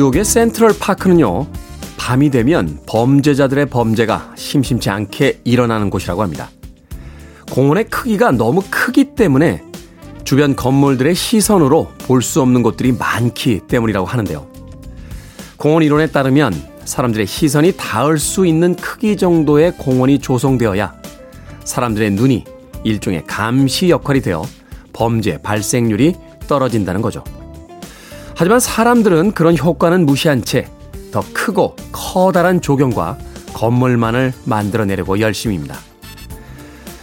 뉴욕의 센트럴 파크는요, 밤이 되면 범죄자들의 범죄가 심심치 않게 일어나는 곳이라고 합니다. 공원의 크기가 너무 크기 때문에 주변 건물들의 시선으로 볼 수 없는 곳들이 많기 때문이라고 하는데요. 공원 이론에 따르면 사람들의 시선이 닿을 수 있는 크기 정도의 공원이 조성되어야 사람들의 눈이 일종의 감시 역할이 되어 범죄 발생률이 떨어진다는 거죠. 하지만 사람들은 그런 효과는 무시한 채 더 크고 커다란 조경과 건물만을 만들어내려고 열심입니다.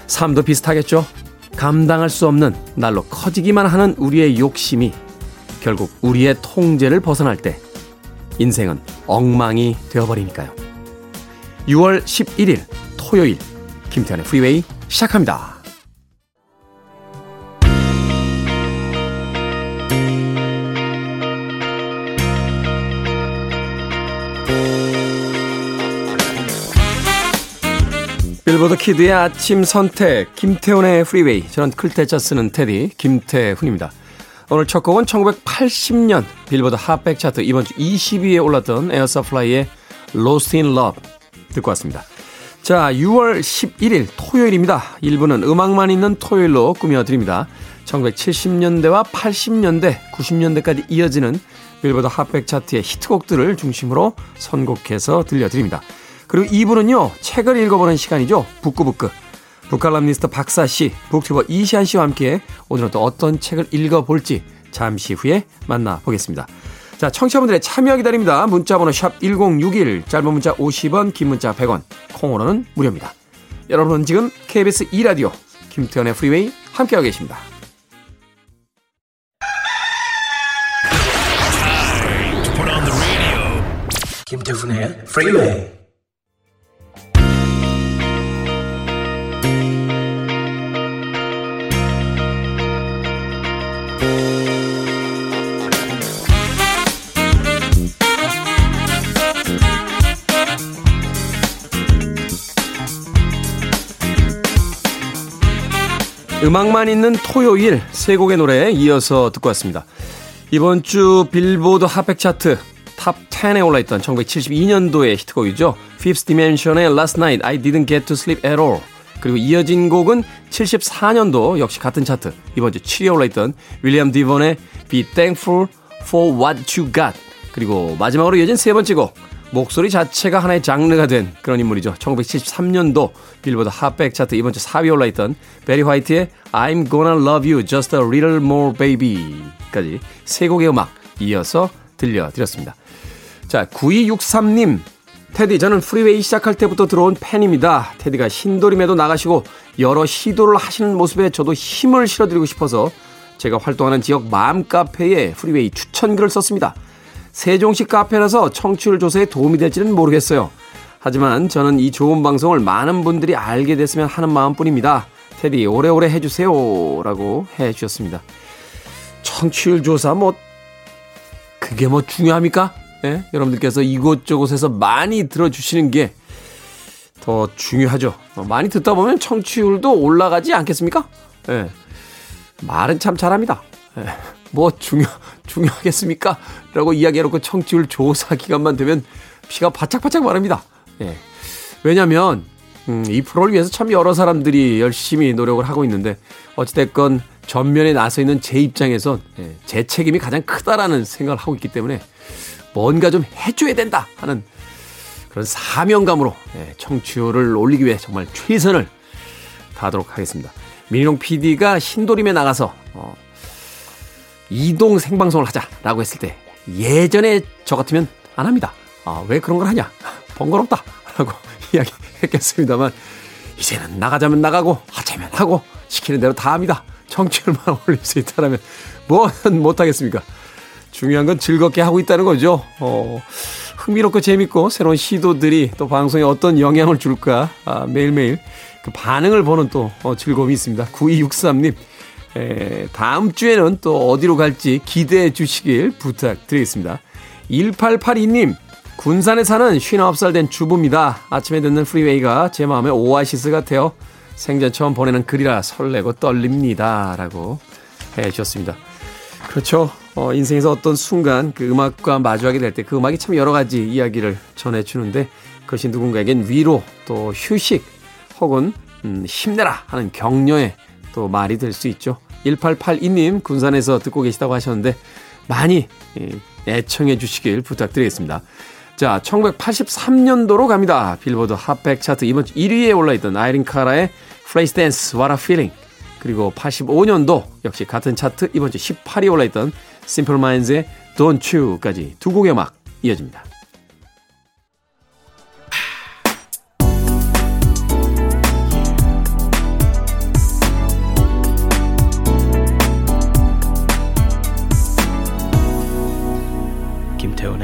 삶도 비슷하겠죠? 감당할 수 없는 날로 커지기만 하는 우리의 욕심이 결국 우리의 통제를 벗어날 때 인생은 엉망이 되어버리니까요. 6월 11일 토요일 김태훈의 프리웨이 시작합니다. 빌보드 Kid의 아침 선택 김태훈의 프리웨이 저는 클 태 자 쓰는 테디 김태훈입니다. 오늘 첫 곡은 1980년 빌보드 Hot백 차트 이번 주 20위에 올랐던 Air Supply의 Lost in Love 듣고 왔습니다. 자, 6월 11일 토요일입니다. 1부는 음악만 있는 토요일로 꾸며드립니다. 1970년대와 80년대, 90년대까지 이어지는 빌보드 Hot백 차트의 히트곡들을 중심으로 선곡해서 들려드립니다. 그리고 2부는요, 책을 읽어보는 시간이죠. 북구북구. 북칼럼니스트 박사 씨, 북튜버 이시안 씨와 함께 오늘은 또 어떤 책을 읽어볼지 잠시 후에 만나보겠습니다. 자, 청취자분들의 참여 기다립니다. 문자번호 샵 1061, 짧은 문자 50원, 긴 문자 100원, 콩으로는 무료입니다. 여러분은 지금 KBS 2라디오 김태훈의 프리웨이 함께하고 계십니다. 김태훈의 프리웨이 음악만 있는 토요일 세 곡의 노래에 이어서 듣고 왔습니다. 이번 주 빌보드 Hot백 차트 top 10에 올라있던 1972년도의 히트곡이죠. Fifth Dimension의 Last Night I Didn't Get to Sleep at All 그리고 이어진 곡은 74년도 역시 같은 차트 이번 주 7위에 올라있던 윌리엄 디본의 Be Thankful for What You Got 그리고 마지막으로 이어진 세 번째 곡 목소리 자체가 하나의 장르가 된 그런 인물이죠. 1973년도 빌보드 Hot백 차트 이번 주 4위에 올라있던 베리 화이트의 I'm Gonna Love You Just a Little More Baby까지 세 곡의 음악 이어서 들려드렸습니다. 자, 9263님. 테디, 저는 프리웨이 시작할 때부터 들어온 팬입니다. 테디가 신도림에도 나가시고 여러 시도를 하시는 모습에 저도 힘을 실어드리고 싶어서 제가 활동하는 지역 맘 카페에 프리웨이 추천글을 썼습니다. 세종시 카페라서 청취율 조사에 도움이 될지는 모르겠어요. 하지만 저는 이 좋은 방송을 많은 분들이 알게 됐으면 하는 마음뿐입니다. 테디 오래오래 해주세요 라고 해주셨습니다. 청취율 조사 뭐 그게 뭐 중요합니까? 예? 여러분들께서 이곳저곳에서 많이 들어주시는 게 더 중요하죠. 어, 많이 듣다 보면 청취율도 올라가지 않겠습니까? 예. 말은 참 잘합니다. 예. 뭐 중요, 중요하겠습니까? 라고 이야기해놓고 청취율 조사 기간만 되면 피가 바짝바짝 마릅니다. 예. 왜냐면, 음, 이 프로를 위해서 참 여러 사람들이 열심히 노력을 하고 있는데, 어찌됐건 전면에 나서 있는 제 입장에선 예, 제 책임이 가장 크다라는 생각을 하고 있기 때문에 뭔가 좀 해줘야 된다 하는 그런 사명감으로 예, 청취율을 올리기 위해 정말 최선을 다하도록 하겠습니다. 민희룡 PD가 신도림에 나가서 어, 이동 생방송을 하자라고 했을 때 예전에 저 같으면 안 합니다. 아, 왜 그런 걸 하냐? 번거롭다. 라고 이야기했겠습니다만 이제는 나가자면 나가고 하자면 하고 시키는 대로 다 합니다. 청취율만 올릴 수 있다면 뭐는 못하겠습니까? 중요한 건 즐겁게 하고 있다는 거죠. 어, 흥미롭고 재밌고 새로운 시도들이 또 방송에 어떤 영향을 줄까 아, 매일매일 그 반응을 보는 또 어, 즐거움이 있습니다. 9263님 에, 다음 주에는 또 어디로 갈지 기대해 주시길 부탁드리겠습니다. 1882님 군산에 사는 59살 된 주부입니다. 아침에 듣는 프리웨이가 제 마음에 오아시스 같아요. 생전 처음 보내는 글이라 설레고 떨립니다. 라고 해 주셨습니다. 그렇죠. 어, 인생에서 어떤 순간 그 음악과 마주하게 될 때 그 음악이 참 여러 가지 이야기를 전해주는데 그것이 누군가에겐 위로 또 휴식 혹은 음, 힘내라 하는 격려의 또 말이 될 수 있죠. 1882님 군산에서 듣고 계시다고 하셨는데 많이 예, 애청해 주시길 부탁드리겠습니다. 자, 1983년도로 갑니다. 빌보드 핫백 차트 이번 주 1위에 올라있던 아이린 카라의 Phrase Dance, What a Feeling. 그리고 85년도 역시 같은 차트 이번 주 18위에 올라있던 Simple Minds의 Don't You까지 두 곡의 음악 이어집니다.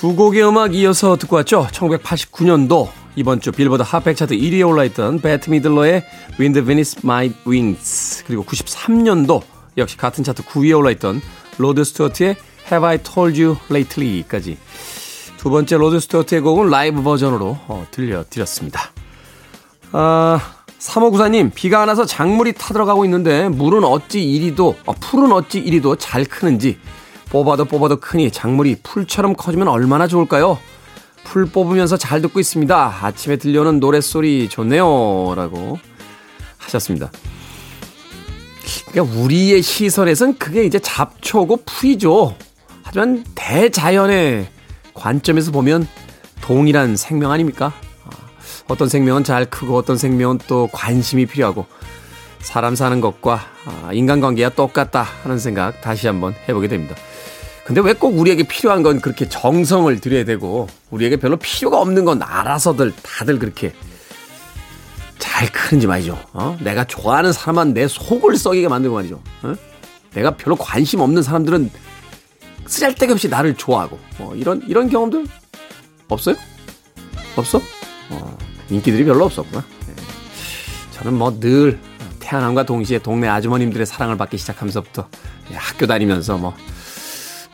두 곡의 음악 이어서 듣고 왔죠. 1989년도 이번 주 빌보드 Hot백 차트 1위에 올라있던 배트 미들러의 Wind Beneath My Wings 그리고 93년도 역시 같은 차트 9위에 올라있던 로드 스튜어트의 Have I Told You Lately까지 두 번째 로드 스튜어트의 곡은 라이브 버전으로 어, 들려드렸습니다. 아... 3594님, 비가 안 와서 작물이 타들어가고 있는데, 물은 어찌 이리도, 어, 풀은 어찌 이리도 잘 크는지, 뽑아도 뽑아도 크니 작물이 풀처럼 커지면 얼마나 좋을까요? 풀 뽑으면서 잘 듣고 있습니다. 아침에 들려오는 노랫소리 좋네요. 라고 하셨습니다. 그러니까 우리의 시선에선 그게 이제 잡초고 풀이죠. 하지만 대자연의 관점에서 보면 동일한 생명 아닙니까? 어떤 생명은 잘 크고 어떤 생명은 또 관심이 필요하고 사람 사는 것과 아, 인간관계가 똑같다 하는 생각 다시 한번 해보게 됩니다. 근데 왜 꼭 우리에게 필요한 건 그렇게 정성을 들여야 되고 우리에게 별로 필요가 없는 건 알아서들 다들 그렇게 잘 크는지 말이죠. 어? 내가 좋아하는 사람만 내 속을 썩이게 만들고 말이죠. 어? 내가 별로 관심 없는 사람들은 쓰잘데기 없이 나를 좋아하고 어, 이런 이런 경험들 없어요? 없어? 어. 인기들이 별로 없었구나. 네. 저는 뭐 늘 태어남과 동시에 동네 아주머님들의 사랑을 받기 시작하면서부터 예, 학교 다니면서 뭐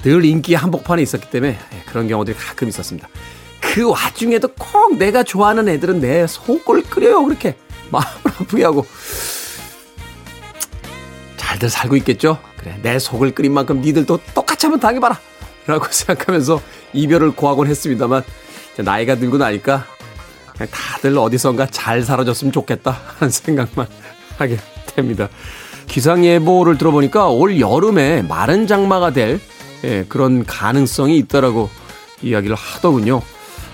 늘 인기 한복판에 있었기 때문에 예, 그런 경우들이 가끔 있었습니다. 그 와중에도 꼭 내가 좋아하는 애들은 내 속을 끓여요. 그렇게 마음을 아프게 하고 잘들 살고 있겠죠? 그래 내 속을 끓인 만큼 니들도 똑같이 한번 당해봐라 라고 생각하면서 이별을 고하곤 했습니다만 나이가 들고 나니까 다들 어디선가 잘 살아줬으면 좋겠다 하는 생각만 하게 됩니다. 기상예보를 들어보니까 올 여름에 마른 장마가 될 예, 그런 가능성이 있다라고 이야기를 하더군요.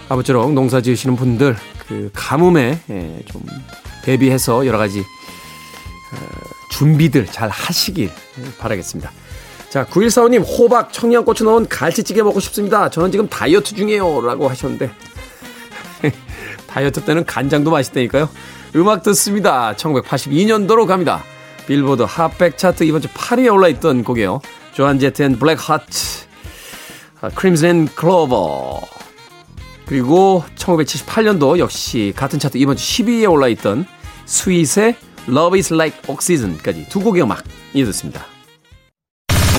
아무쪼록 농사 지으시는 분들 그 가뭄에 예, 좀 대비해서 여러 가지 어, 준비들 잘 하시길 바라겠습니다. 자, 9145님, 호박, 청양고추 넣은 갈치찌개 먹고 싶습니다. 저는 지금 다이어트 중이에요. 라고 하셨는데, 다이어트 때는 간장도 맛있다니까요. 음악 듣습니다. 1982년도로 갑니다. 빌보드 Hot백 차트 이번 주 8위에 올라있던 곡이에요. Joan Jett and Blackhearts, Crimson Clover. 그리고 1978년도 역시 같은 차트 이번 주 10위에 올라있던 스윗의 Love is like Oxygen까지 두 곡의 음악 이어듣습니다.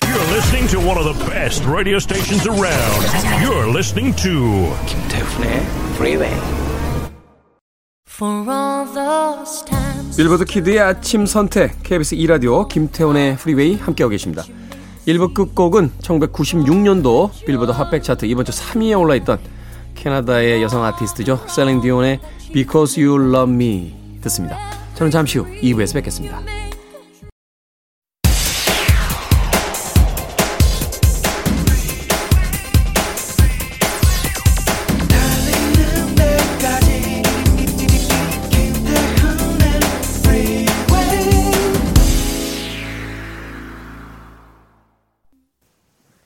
You're listening to one of the best radio stations around. You're listening to 김태훈의 Freeway. 빌보드 Kid의 아침 선택 KBS 2라디오 김태훈의 프리웨이 함께하고 계십니다. 1부 끝곡은 1996년도 빌보드 Hot백 차트 이번 주 3위에 올라있던 캐나다의 여성 아티스트죠. 셀린 디온의 Because You Love Me 듣습니다. 저는 잠시 후 2부에서 뵙겠습니다.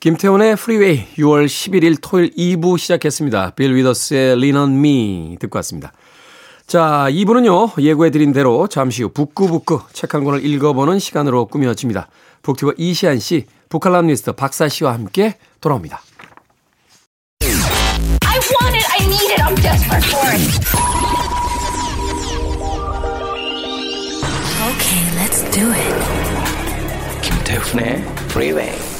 김태훈의 프리웨이 6월 11일 토요일 2부 시작했습니다. 빌 위더스의 Lean on Me 듣고 왔습니다. 자, 2부는요, 예고해드린 대로 잠시 후 북구북구 책 한 권을 읽어보는 시간으로 꾸며집니다. 북튜버 이시안 씨, 북칼럼니스트 박사 씨와 함께 돌아옵니다. want it. I need it. I'm desperate for it. Okay, let's do it. 김태훈의 Freeway.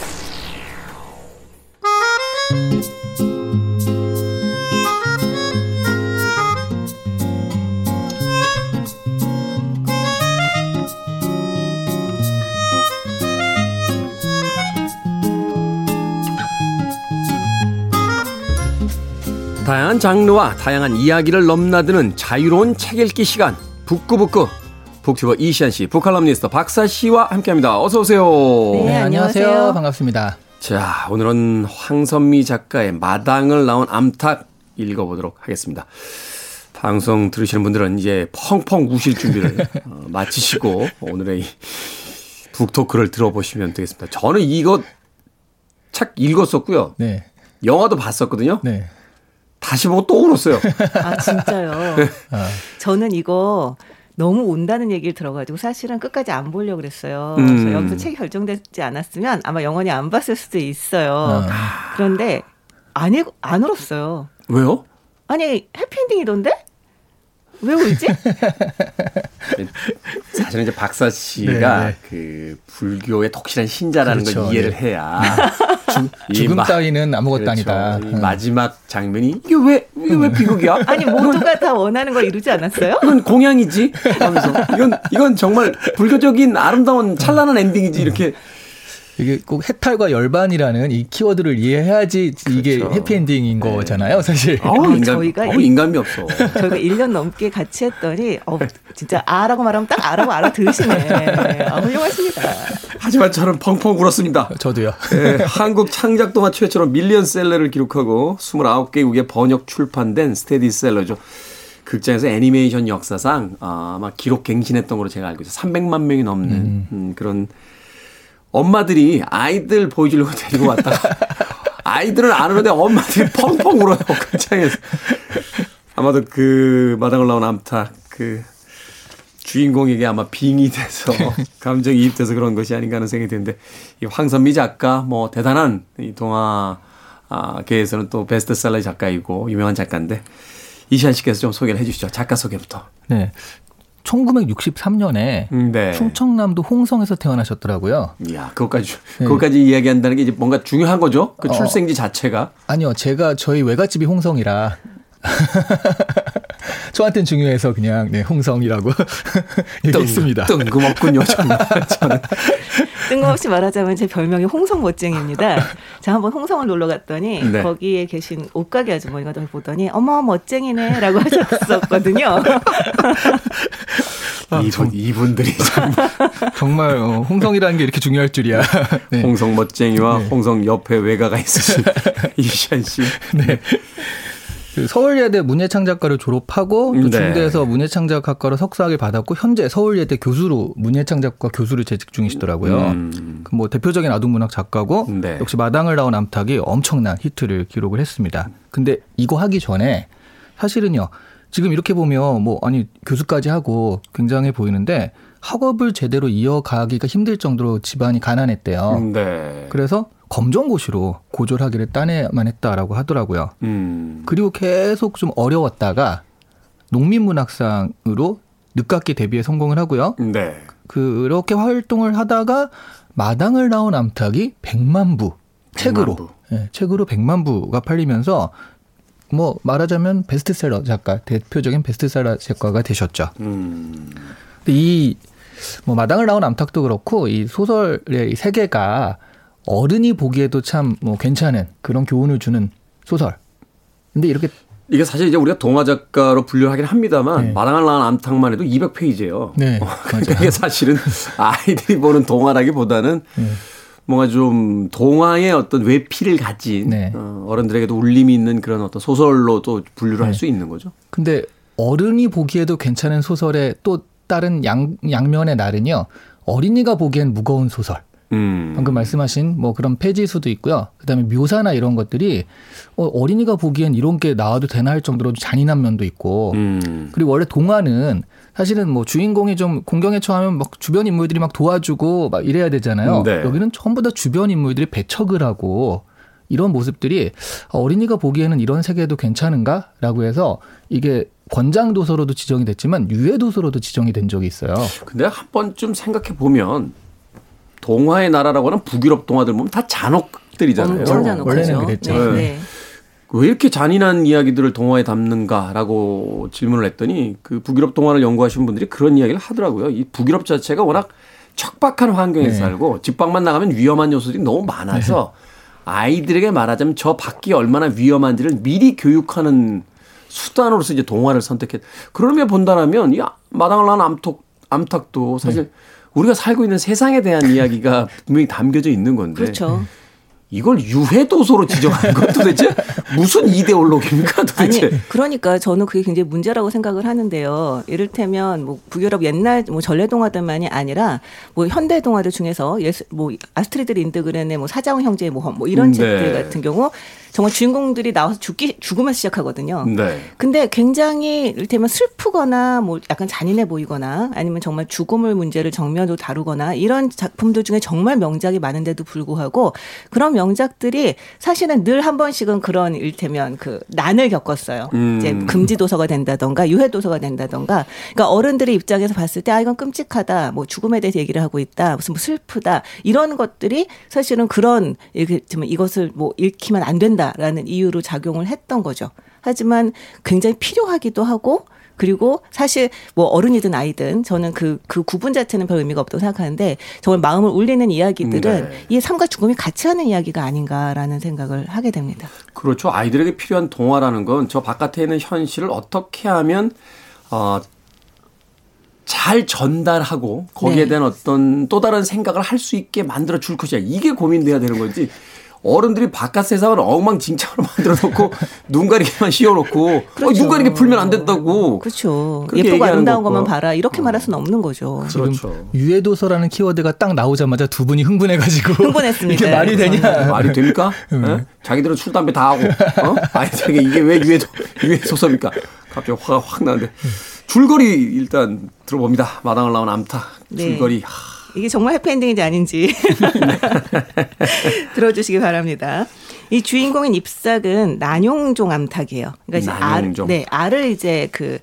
다양한 장르와 다양한 이야기를 넘나드는 자유로운 책 읽기 시간 북구북구 북튜버 이시안 씨, 북칼럼니스트 박사 씨와 함께합니다. 어서 오세요. 네, 안녕하세요. 반갑습니다. 자, 오늘은 황선미 작가의 마당을 나온 암탉 읽어보도록 하겠습니다. 방송 들으시는 분들은 이제 펑펑 우실 준비를 어, 마치시고 오늘의 이 북토크를 들어보시면 되겠습니다. 저는 이거 책 읽었었고요. 네. 영화도 봤었거든요. 네. 다시 보고 또 울었어요. 아, 진짜요? 저는 이거 너무 온다는 얘기를 들어가지고 사실은 끝까지 안 보려고 그랬어요. 음. 여기서 책이 결정되지 않았으면 아마 영원히 안 봤을 수도 있어요. 그런데 안, 읽, 안 울었어요. 왜요? 아니, 해피엔딩이던데? 왜 울지? 사실은 이제 박사 씨가 네, 네. 그 불교의 독실한 신자라는 걸 그렇죠. 이해를 네. 해야 이 죽음 마- 따위는 아무것도 그렇죠. 아니다. 이 음. 마지막 장면이 이게 왜 이게 왜 비극이야? 아니, 모두가 다 원하는 걸 이루지 않았어요? 이건 공양이지 하면서 이건 이건 정말 불교적인 아름다운 찬란한 엔딩이지 이렇게 이게 꼭 해탈과 열반이라는 이 키워드를 이해해야지 이게 그렇죠. 해피엔딩인 거잖아요, 사실. 어우 아니, 인간 저희가 이- 인간미 없어. 저희가 1년 넘게 같이 했더니, 어, 진짜 아라고 말하면 딱 아라고 알아들으시네. 아, 훌륭하십니다. 하지만 저는 펑펑 울었습니다. 저도요. 예, 한국 창작 동화 최초로 밀리언셀러를 기록하고 29개국에 번역 출판된 스테디셀러죠. 극장에서 애니메이션 역사상 아, 아마 기록 갱신했던 걸로 제가 알고 있어요. 300만 명이 넘는 음, 그런 엄마들이 아이들 보여주려고 데리고 왔다가 아이들은 안 오는데 엄마들이 펑펑 울어요. 극장에서. 아마도 그 마당을 나온 암탉 그 주인공에게 아마 빙이 돼서 감정이 입돼서 그런 것이 아닌가 하는 생각이 드는데 이 황선미 작가 뭐 대단한 이 동화 아, 계에서는 또 베스트셀러 작가이고 유명한 작가인데 이시안 씨께서 좀 소개를 해주시죠. 작가 소개부터. 네. 1963년에 음, 네. 충청남도 홍성에서 태어나셨더라고요. 이야, 그것까지 네. 그것까지 이야기한다는 게 이제 뭔가 중요한 거죠. 그 어. 출생지 자체가. 아니요, 제가 저희 외갓집이 홍성이라 저한테는 중요해서 그냥 네, 홍성이라고 얘기했습니다. 뜬금없군요. 정말 저는. 뜬금없이 말하자면 제 별명이 홍성 멋쟁이입니다. 제가 한번 홍성을 놀러 갔더니 네. 거기에 계신 옷가게 아주머니가 저를 보더니 어머 멋쟁이네라고 하셨었거든요. 이분 이분들이 참 정말 어, 홍성이라는 게 이렇게 중요할 줄이야. 네. 홍성 멋쟁이와 홍성 옆에 외가가 있으신 이시안 씨. 네. 그 서울예대 문예창작과를 졸업하고 또 네. 중대에서 문예창작학과로 석사학위 받았고 현재 서울예대 교수로 문예창작과 교수를 재직 중이시더라고요. 음. 그뭐 대표적인 아동문학 작가고 네. 역시 마당을 나온 암탉이 엄청난 히트를 기록을 했습니다. 근데 이거 하기 전에 사실은요. 지금 이렇게 보면 뭐 아니 교수까지 하고 굉장해 보이는데 학업을 제대로 이어가기가 힘들 정도로 집안이 가난했대요. 네. 그래서 검정고시로 고졸학위를 따내야만 했다라고 하더라고요. 음. 그리고 계속 좀 어려웠다가 농민문학상으로 늦깎이 데뷔에 성공을 하고요. 네. 그렇게 활동을 하다가 마당을 나온 암탉이 100만 부 책으로 부. 예, 책으로 100만 부가 팔리면서 뭐 말하자면 베스트셀러 작가 대표적인 베스트셀러 작가가 되셨죠. 음. 이 뭐 마당을 나온 암탉도 그렇고 이 소설의 이 세계가 어른이 보기에도 참 뭐 괜찮은 그런 교훈을 주는 소설. 근데 이렇게 이게 사실 이제 우리가 동화 작가로 분류하긴 합니다만 네. 마당을 낳은 암탉만 해도 200페이지예요. 네, 근데 이게 사실은 아이들이 보는 동화라기보다는 네. 뭔가 좀 동화의 어떤 외피를 가진 네. 어, 어른들에게도 울림이 있는 그런 어떤 소설로 또 분류를 할 수 있는 거죠. 근데 어른이 보기에도 괜찮은 소설의 또 다른 양, 양면의 날은요. 어린이가 보기엔 무거운 소설. 음. 방금 말씀하신 뭐 그런 페이지 수도 있고요. 그다음에 묘사나 이런 것들이 어, 어린이가 보기엔 이런 게 나와도 되나 할 정도로 잔인한 면도 있고 음. 그리고 원래 동화는 사실은 뭐 주인공이 좀 공경에 처하면 막 주변 인물들이 막 도와주고 막 이래야 되잖아요. 네. 여기는 전부 다 주변 인물들이 배척을 하고 이런 모습들이 어린이가 보기에는 이런 세계도 괜찮은가라고 해서 이게 권장 도서로도 지정이 됐지만 유해 도서로도 지정이 된 적이 있어요. 근데 한 번쯤 생각해 보면 동화의 나라라고 하는 북유럽 동화들 보면 다 잔혹들이잖아요. 잔혹하죠. 원래는 그랬죠. 네, 네. 네. 왜 이렇게 잔인한 이야기들을 동화에 담는가라고 질문을 했더니 그 북유럽 동화를 연구하신 분들이 그런 이야기를 하더라고요. 이 북유럽 자체가 워낙 척박한 환경에서 네. 살고 집 밖만 나가면 위험한 요소들이 너무 많아서 아이들에게 말하자면 저 밖이 얼마나 위험한지를 미리 교육하는 수단으로서 이제 동화를 선택했. 그러면 본다라면 이 마당을 난 암탉 암탉도 사실 네. 우리가 살고 있는 세상에 대한 이야기가 분명히 담겨져 있는 건데 그렇죠. 이걸 유해 도서로 지정한 건 도대체 무슨 이데올로기입니까 아니 도대체? 그러니까 저는 그게 굉장히 문제라고 생각을 하는데요. 이를테면 뭐 북유럽 옛날 뭐 전래 동화들만이 아니라 뭐 현대 동화들 중에서 예수 뭐 아스트리드 린드그렌의 뭐 사자왕 형제의 모험 뭐 이런 음, 책들 네. 같은 경우 정말 주인공들이 나와서 죽기 죽으면서 시작하거든요. 네. 근데 굉장히 이를테면 슬프거나 뭐 약간 잔인해 보이거나 아니면 정말 죽음을 문제를 정면으로 다루거나 이런 작품들 중에 정말 명작이 많은데도 불구하고 그런 명작들이 사실은 늘 한 번씩은 그런 이를테면 그 난을 겪었어요. 음. 이제 금지 도서가 된다던가 유해 도서가 된다던가 그러니까 어른들의 입장에서 봤을 때 아 이건 끔찍하다. 뭐 죽음에 대해서 얘기를 하고 있다. 무슨 뭐 슬프다. 이런 것들이 사실은 그런 이렇게 좀 이것을 뭐 읽히면 안 된다 라는 이유로 작용을 했던 거죠. 하지만 굉장히 필요하기도 하고 그리고 사실 뭐 어른이든 아이든 저는 그, 그 구분 자체는 별 의미가 없다고 생각하는데 정말 마음을 울리는 이야기들은 네. 이 삶과 죽음이 같이 하는 이야기가 아닌가라는 생각을 하게 됩니다. 그렇죠. 아이들에게 필요한 동화라는 건 저 바깥에 있는 현실을 어떻게 하면 어, 잘 전달하고 거기에 네. 대한 어떤 또 다른 생각을 할 수 있게 만들어 줄 것이야. 이게 고민돼야 되는 거지. 어른들이 바깥 세상을 엉망진창으로 만들어 놓고 눈 가리개만 씌워놓고 어, 그렇죠. 눈 가리개 풀면 안 된다고. 그렇죠. 예쁘고 아름다운 것과- 것만 봐라. 이렇게 말할 수는 없는 거죠. 지금 그렇죠. 유해 도서라는 키워드가 딱 나오자마자 두 분이 흥분해가지고 흥분했습니다. 이게 말이 되냐? 말이 됩니까? 예? 자기들은 술 담배 다 하고 어? 아이들에게 이게 왜 유해 유해 소설입니까? 갑자기 화가 확 나는데 줄거리 일단 들어봅니다. 마당을 나온 암탉 네. 줄거리. 하, 이게 정말 해피엔딩인지 아닌지 들어주시기 바랍니다. 이 주인공인 잎삭은 난용종 암탉이에요. 그러니까 이제. 알, 네, 알을 이제 그,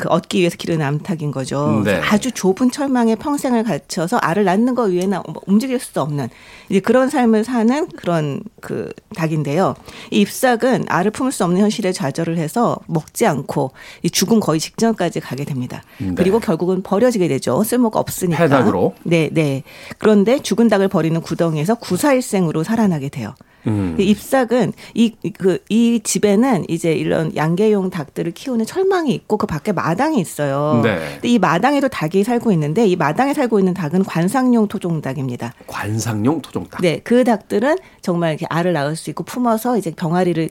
그 얻기 위해서 기르는 암탉인 거죠. 네. 아주 좁은 철망에 평생을 갇혀서 알을 낳는 거 위에는 뭐 움직일 수도 없는 이제 그런 삶을 사는 그런 그 닭인데요. 이 잎삭은 알을 품을 수 없는 현실에 좌절을 해서 먹지 않고 이 죽음 거의 직전까지 가게 됩니다. 네. 그리고 결국은 버려지게 되죠. 쓸모가 없으니까. 폐닭으로. 네, 네. 그런데 죽은 닭을 버리는 구덩이에서 구사일생으로 살아나게 돼요. 음. 이 잎삭은 이 그 이 집에는 이제 이런 양계용 닭들을 키우는 철망이 있고 그 밖에 마당이 있어요. 네. 근데 이 마당에도 닭이 살고 있는데 이 마당에 살고 있는 닭은 관상용 토종닭입니다. 관상용 토종닭. 네, 그 닭들은 정말 이렇게 알을 낳을 수 있고 품어서 이제 병아리를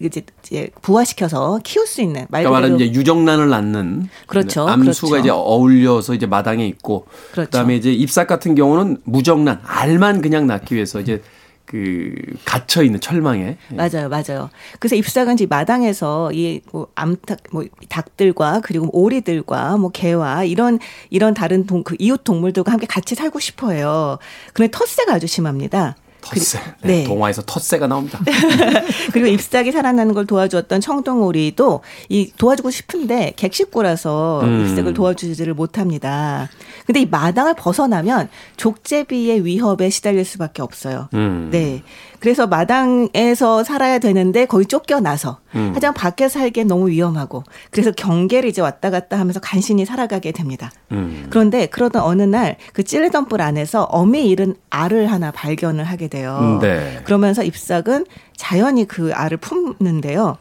이제 이제 부화시켜서 키울 수 있는 말 그러니까 그대로 말하는 이제 유정란을 낳는 그렇죠, 암수가 그렇죠. 이제 어울려서 이제 마당에 있고 그렇죠. 그다음에 이제 잎삭 같은 경우는 무정란 알만 그냥 낳기 위해서 이제 그 갇혀 있는 철망에 맞아요, 맞아요. 그래서 잎삭은 이제 마당에서 이뭐 암탉, 뭐 닭들과 그리고 오리들과 뭐 개와 이런 이런 다른 동, 그 이웃 동물들과 함께 같이 살고 싶어해요. 근데 텃세가 아주 심합니다. 텃세. 그- 네, 네. 동화에서 텃세가 나옵니다. 그리고 잎삭이 살아나는 걸 도와주었던 청동오리도 이 도와주고 싶은데 객식고라서 음. 잎삭을 도와주지를 못합니다. 근데 이 마당을 벗어나면 족제비의 위협에 시달릴 수밖에 없어요. 음. 네. 그래서 마당에서 살아야 되는데 거의 쫓겨나서 음. 하지만 밖에 살기엔 너무 위험하고 그래서 경계를 이제 왔다 갔다 하면서 간신히 살아가게 됩니다. 음. 그런데 그러던 어느 날 그 찔레던 뿔 안에서 어미 잃은 알을 하나 발견을 하게 돼요. 음, 네. 그러면서 잎삭은 자연히 그 알을 품는데요.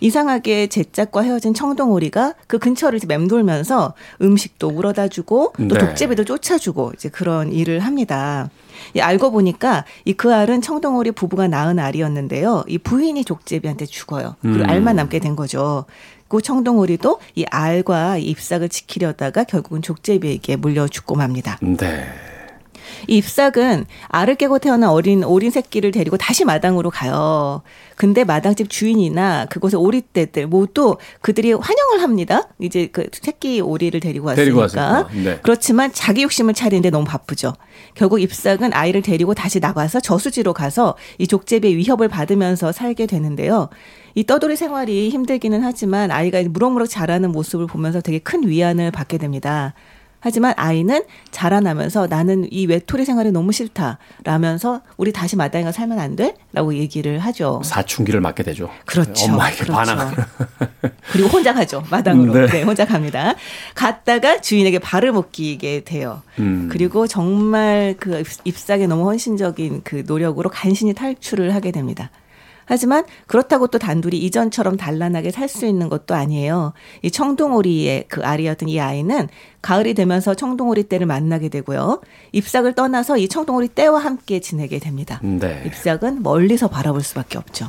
이상하게 제짝과 헤어진 청동오리가 그 근처를 이제 맴돌면서 음식도 물어다 주고 또 네. 독제비도 쫓아주고 이제 그런 일을 합니다. 이 알고 보니까 이 그 알은 청동오리 부부가 낳은 알이었는데요. 이 부인이 족제비한테 죽어요. 그리고 음. 알만 남게 된 거죠. 그 청동오리도 이 알과 이 잎삭을 지키려다가 결국은 족제비에게 물려 죽고 맙니다. 네. 이 잎삭은 알을 깨고 태어난 어린 오린 새끼를 데리고 다시 마당으로 가요. 근데 마당집 주인이나 그곳의 오리떼들 모두 그들이 환영을 합니다. 이제 그 새끼 오리를 데리고 왔으니까. 데리고 왔으니까. 네. 그렇지만 자기 욕심을 차리는데 너무 바쁘죠. 결국 잎삭은 아이를 데리고 다시 나가서 저수지로 가서 이 족제비의 위협을 받으면서 살게 되는데요. 이 떠돌이 생활이 힘들기는 하지만 아이가 무럭무럭 자라는 모습을 보면서 되게 큰 위안을 받게 됩니다. 하지만 아이는 자라나면서 나는 이 외톨이 생활이 너무 싫다 라면서 우리 다시 마당에 가 살면 안 돼? 라고 얘기를 하죠. 사춘기를 맞게 되죠. 그렇죠. 엄마에게 그렇죠. 반항. 그리고 혼자 가죠. 마당으로. 네. 네. 혼자 갑니다. 갔다가 주인에게 발을 못 끼게 돼요. 음. 그리고 정말 그 잎- 잎삭의 너무 헌신적인 그 노력으로 간신히 탈출을 하게 됩니다. 하지만 그렇다고 또 단둘이 이전처럼 단란하게 살 수 있는 것도 아니에요. 이 청둥오리의 그 알이었던 이 아이는 가을이 되면서 청둥오리 떼를 만나게 되고요. 잎삭을 떠나서 이 청둥오리 떼와 함께 지내게 됩니다. 네. 잎삭은 멀리서 바라볼 수밖에 없죠.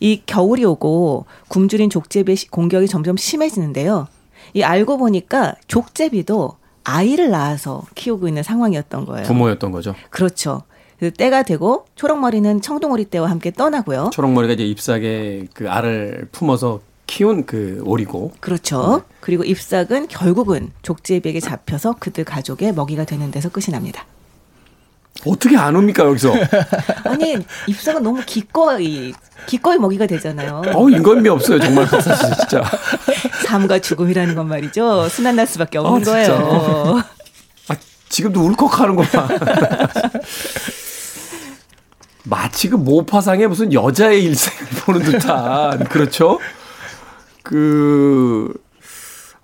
이 겨울이 오고 굶주린 족제비의 시- 공격이 점점 심해지는데요. 이 알고 보니까 족제비도 아이를 낳아서 키우고 있는 상황이었던 거예요. 부모였던 거죠. 그렇죠. 그 때가 되고 초록머리는 청둥오리 떼와 함께 떠나고요. 초록머리가 이제 잎사귀에 그 알을 품어서 키운 그 오리고. 그렇죠. 그리고 잎삭은 결국은 족제비에게 잡혀서 그들 가족의 먹이가 되는 데서 끝이 납니다. 어떻게 안 옵니까, 여기서? 아니 잎삭은 너무 기꺼이 기꺼이 먹이가 되잖아요. 어우, 인간미 없어요, 정말. 사실 진짜. 삶과 죽음이라는 건 말이죠. 순환 날 수밖에 없는 어, 진짜. 거예요. 아, 지금도 울컥하는 거 봐. 마치 그 모파상에 무슨 여자의 일생을 보는 듯한, 그렇죠? 그,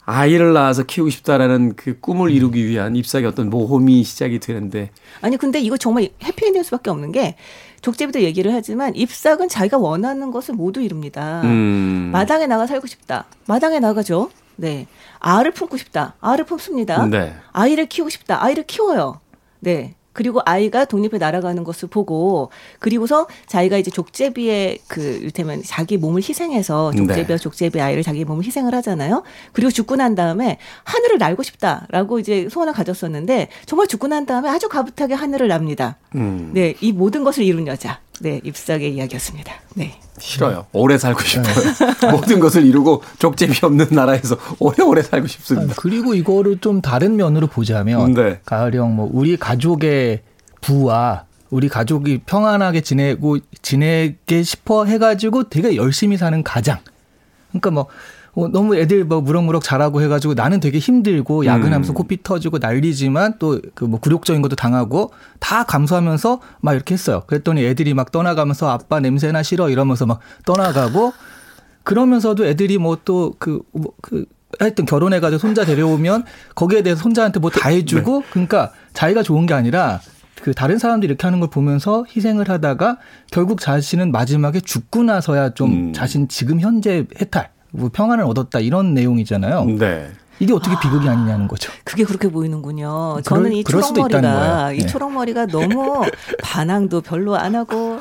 아이를 낳아서 키우고 싶다라는 그 꿈을 이루기 위한 잎사귀 어떤 모험이 시작이 되는데, 아니 근데 이거 정말 해피엔딩일 수밖에 없는 게 족제비도 얘기를 하지만 잎삭은 자기가 원하는 것을 모두 이룹니다. 음. 마당에 나가 살고 싶다. 마당에 나가죠. 네. 알을 품고 싶다. 알을 품습니다. 네. 아이를 키우고 싶다. 아이를 키워요. 네. 그리고 아이가 독립해 날아가는 것을 보고 그리고서 자기가 이제 족제비의 그 이를테면 자기 몸을 희생해서 족제비와 네. 족제비 아이를 자기 몸을 희생을 하잖아요. 그리고 죽고 난 다음에 하늘을 날고 싶다라고 이제 소원을 가졌었는데 정말 죽고 난 다음에 아주 가붓하게 하늘을 납니다. 음. 네, 이 모든 것을 이룬 여자. 네, 잎삭의 이야기였습니다. 네. 싫어요. 오래 살고 싶어요. 모든 것을 이루고 족제비 없는 나라에서 오래오래 살고 싶습니다. 그리고 이거를 좀 다른 면으로 보자면 네. 가을형 뭐 우리 가족의 부와 우리 가족이 평안하게 지내고 지내게 싶어 해가지고 되게 열심히 사는 가장. 그러니까 뭐 어, 너무 애들 뭐 무럭무럭 자라고 해가지고 나는 되게 힘들고 야근하면서 음. 코피 터지고 난리지만 또 그 뭐 굴욕적인 것도 당하고 다 감수하면서 막 이렇게 했어요. 그랬더니 애들이 막 떠나가면서 아빠 냄새나 싫어 이러면서 막 떠나가고 그러면서도 애들이 뭐 또 그 뭐 그 하여튼 결혼해가지고 손자 데려오면 거기에 대해서 손자한테 뭐 다 해주고 그러니까 자기가 좋은 게 아니라 그 다른 사람들이 이렇게 하는 걸 보면서 희생을 하다가 결국 자신은 마지막에 죽고 나서야 좀 음. 자신 지금 현재 해탈 뭐 평안을 얻었다 이런 내용이잖아요. 네. 이게 어떻게 비극이 아니냐는 거죠. 그게 그렇게 보이는군요. 그럴- 저는 이 초록머리가. 이 네. 초록머리가 너무 반항도 별로 안 하고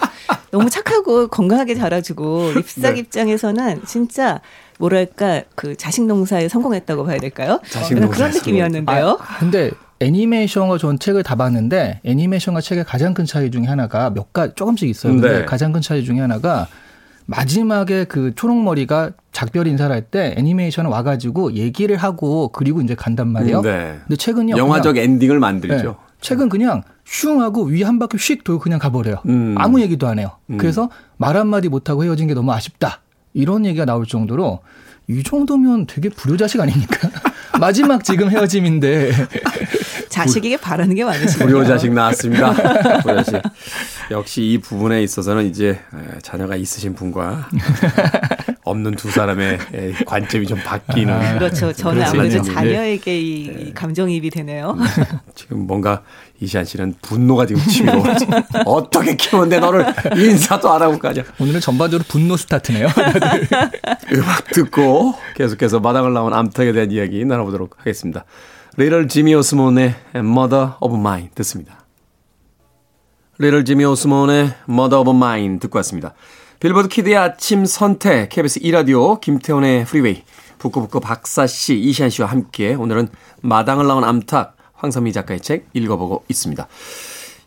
너무 착하고 건강하게 자라주고 잎삭 네. 입장에서는 진짜 뭐랄까 그 자식 농사에 성공했다고 봐야 될까요? 자식 그런 농사에 느낌이었는데요. 아, 근데 애니메이션과 전 책을 다 봤는데 애니메이션과 책의 가장 큰 차이 중에 하나가 몇가 조금씩 있어요. 근데 네. 가장 큰 차이 중에 하나가 마지막에 그 초록머리가 작별 인사를 할 때 애니메이션은 와가지고 얘기를 하고 그리고 이제 간단 말이에요. 네. 근데 최근요 영화적 엔딩을 네, 만들죠. 최근 그냥 슝 하고 위 한 바퀴 휙 돌고 그냥 가버려요. 음. 아무 얘기도 안 해요. 음. 그래서 말 한마디 못하고 헤어진 게 너무 아쉽다. 이런 얘기가 나올 정도로 이 정도면 되게 불효자식 아닙니까? 마지막 지금 헤어짐인데 자식에게 바라는 게 많으시네요. 불효자식 나왔습니다. 불효자식. 역시 이 부분에 있어서는 이제 에, 자녀가 있으신 분과 없는 두 사람의 에, 관점이 좀 바뀌는. 그렇죠. 저는 아무래도. 자녀에게 이, 이 감정이입이 되네요. 지금 뭔가 이시한 씨는 분노가 지금 치밀어. 어떻게 키웠는데 너를 인사도 안 하고 가냐. 오늘은 전반적으로 분노 스타트네요. 음악 듣고 계속해서 마당을 나온 암탉에 대한 이야기 나눠보도록 하겠습니다. 리럴 지미 오스몬의 Mother of Mine 듣습니다. 리럴 지미 오스몬의 Mother of Mine 듣고 왔습니다. 빌보드 키드의 아침 선택 KBS 2라디오 김태훈의 프리웨이 북구북구 박사씨 이시한 씨와 함께 오늘은 마당을 나온 암탉 황선미 작가의 책 읽어보고 있습니다.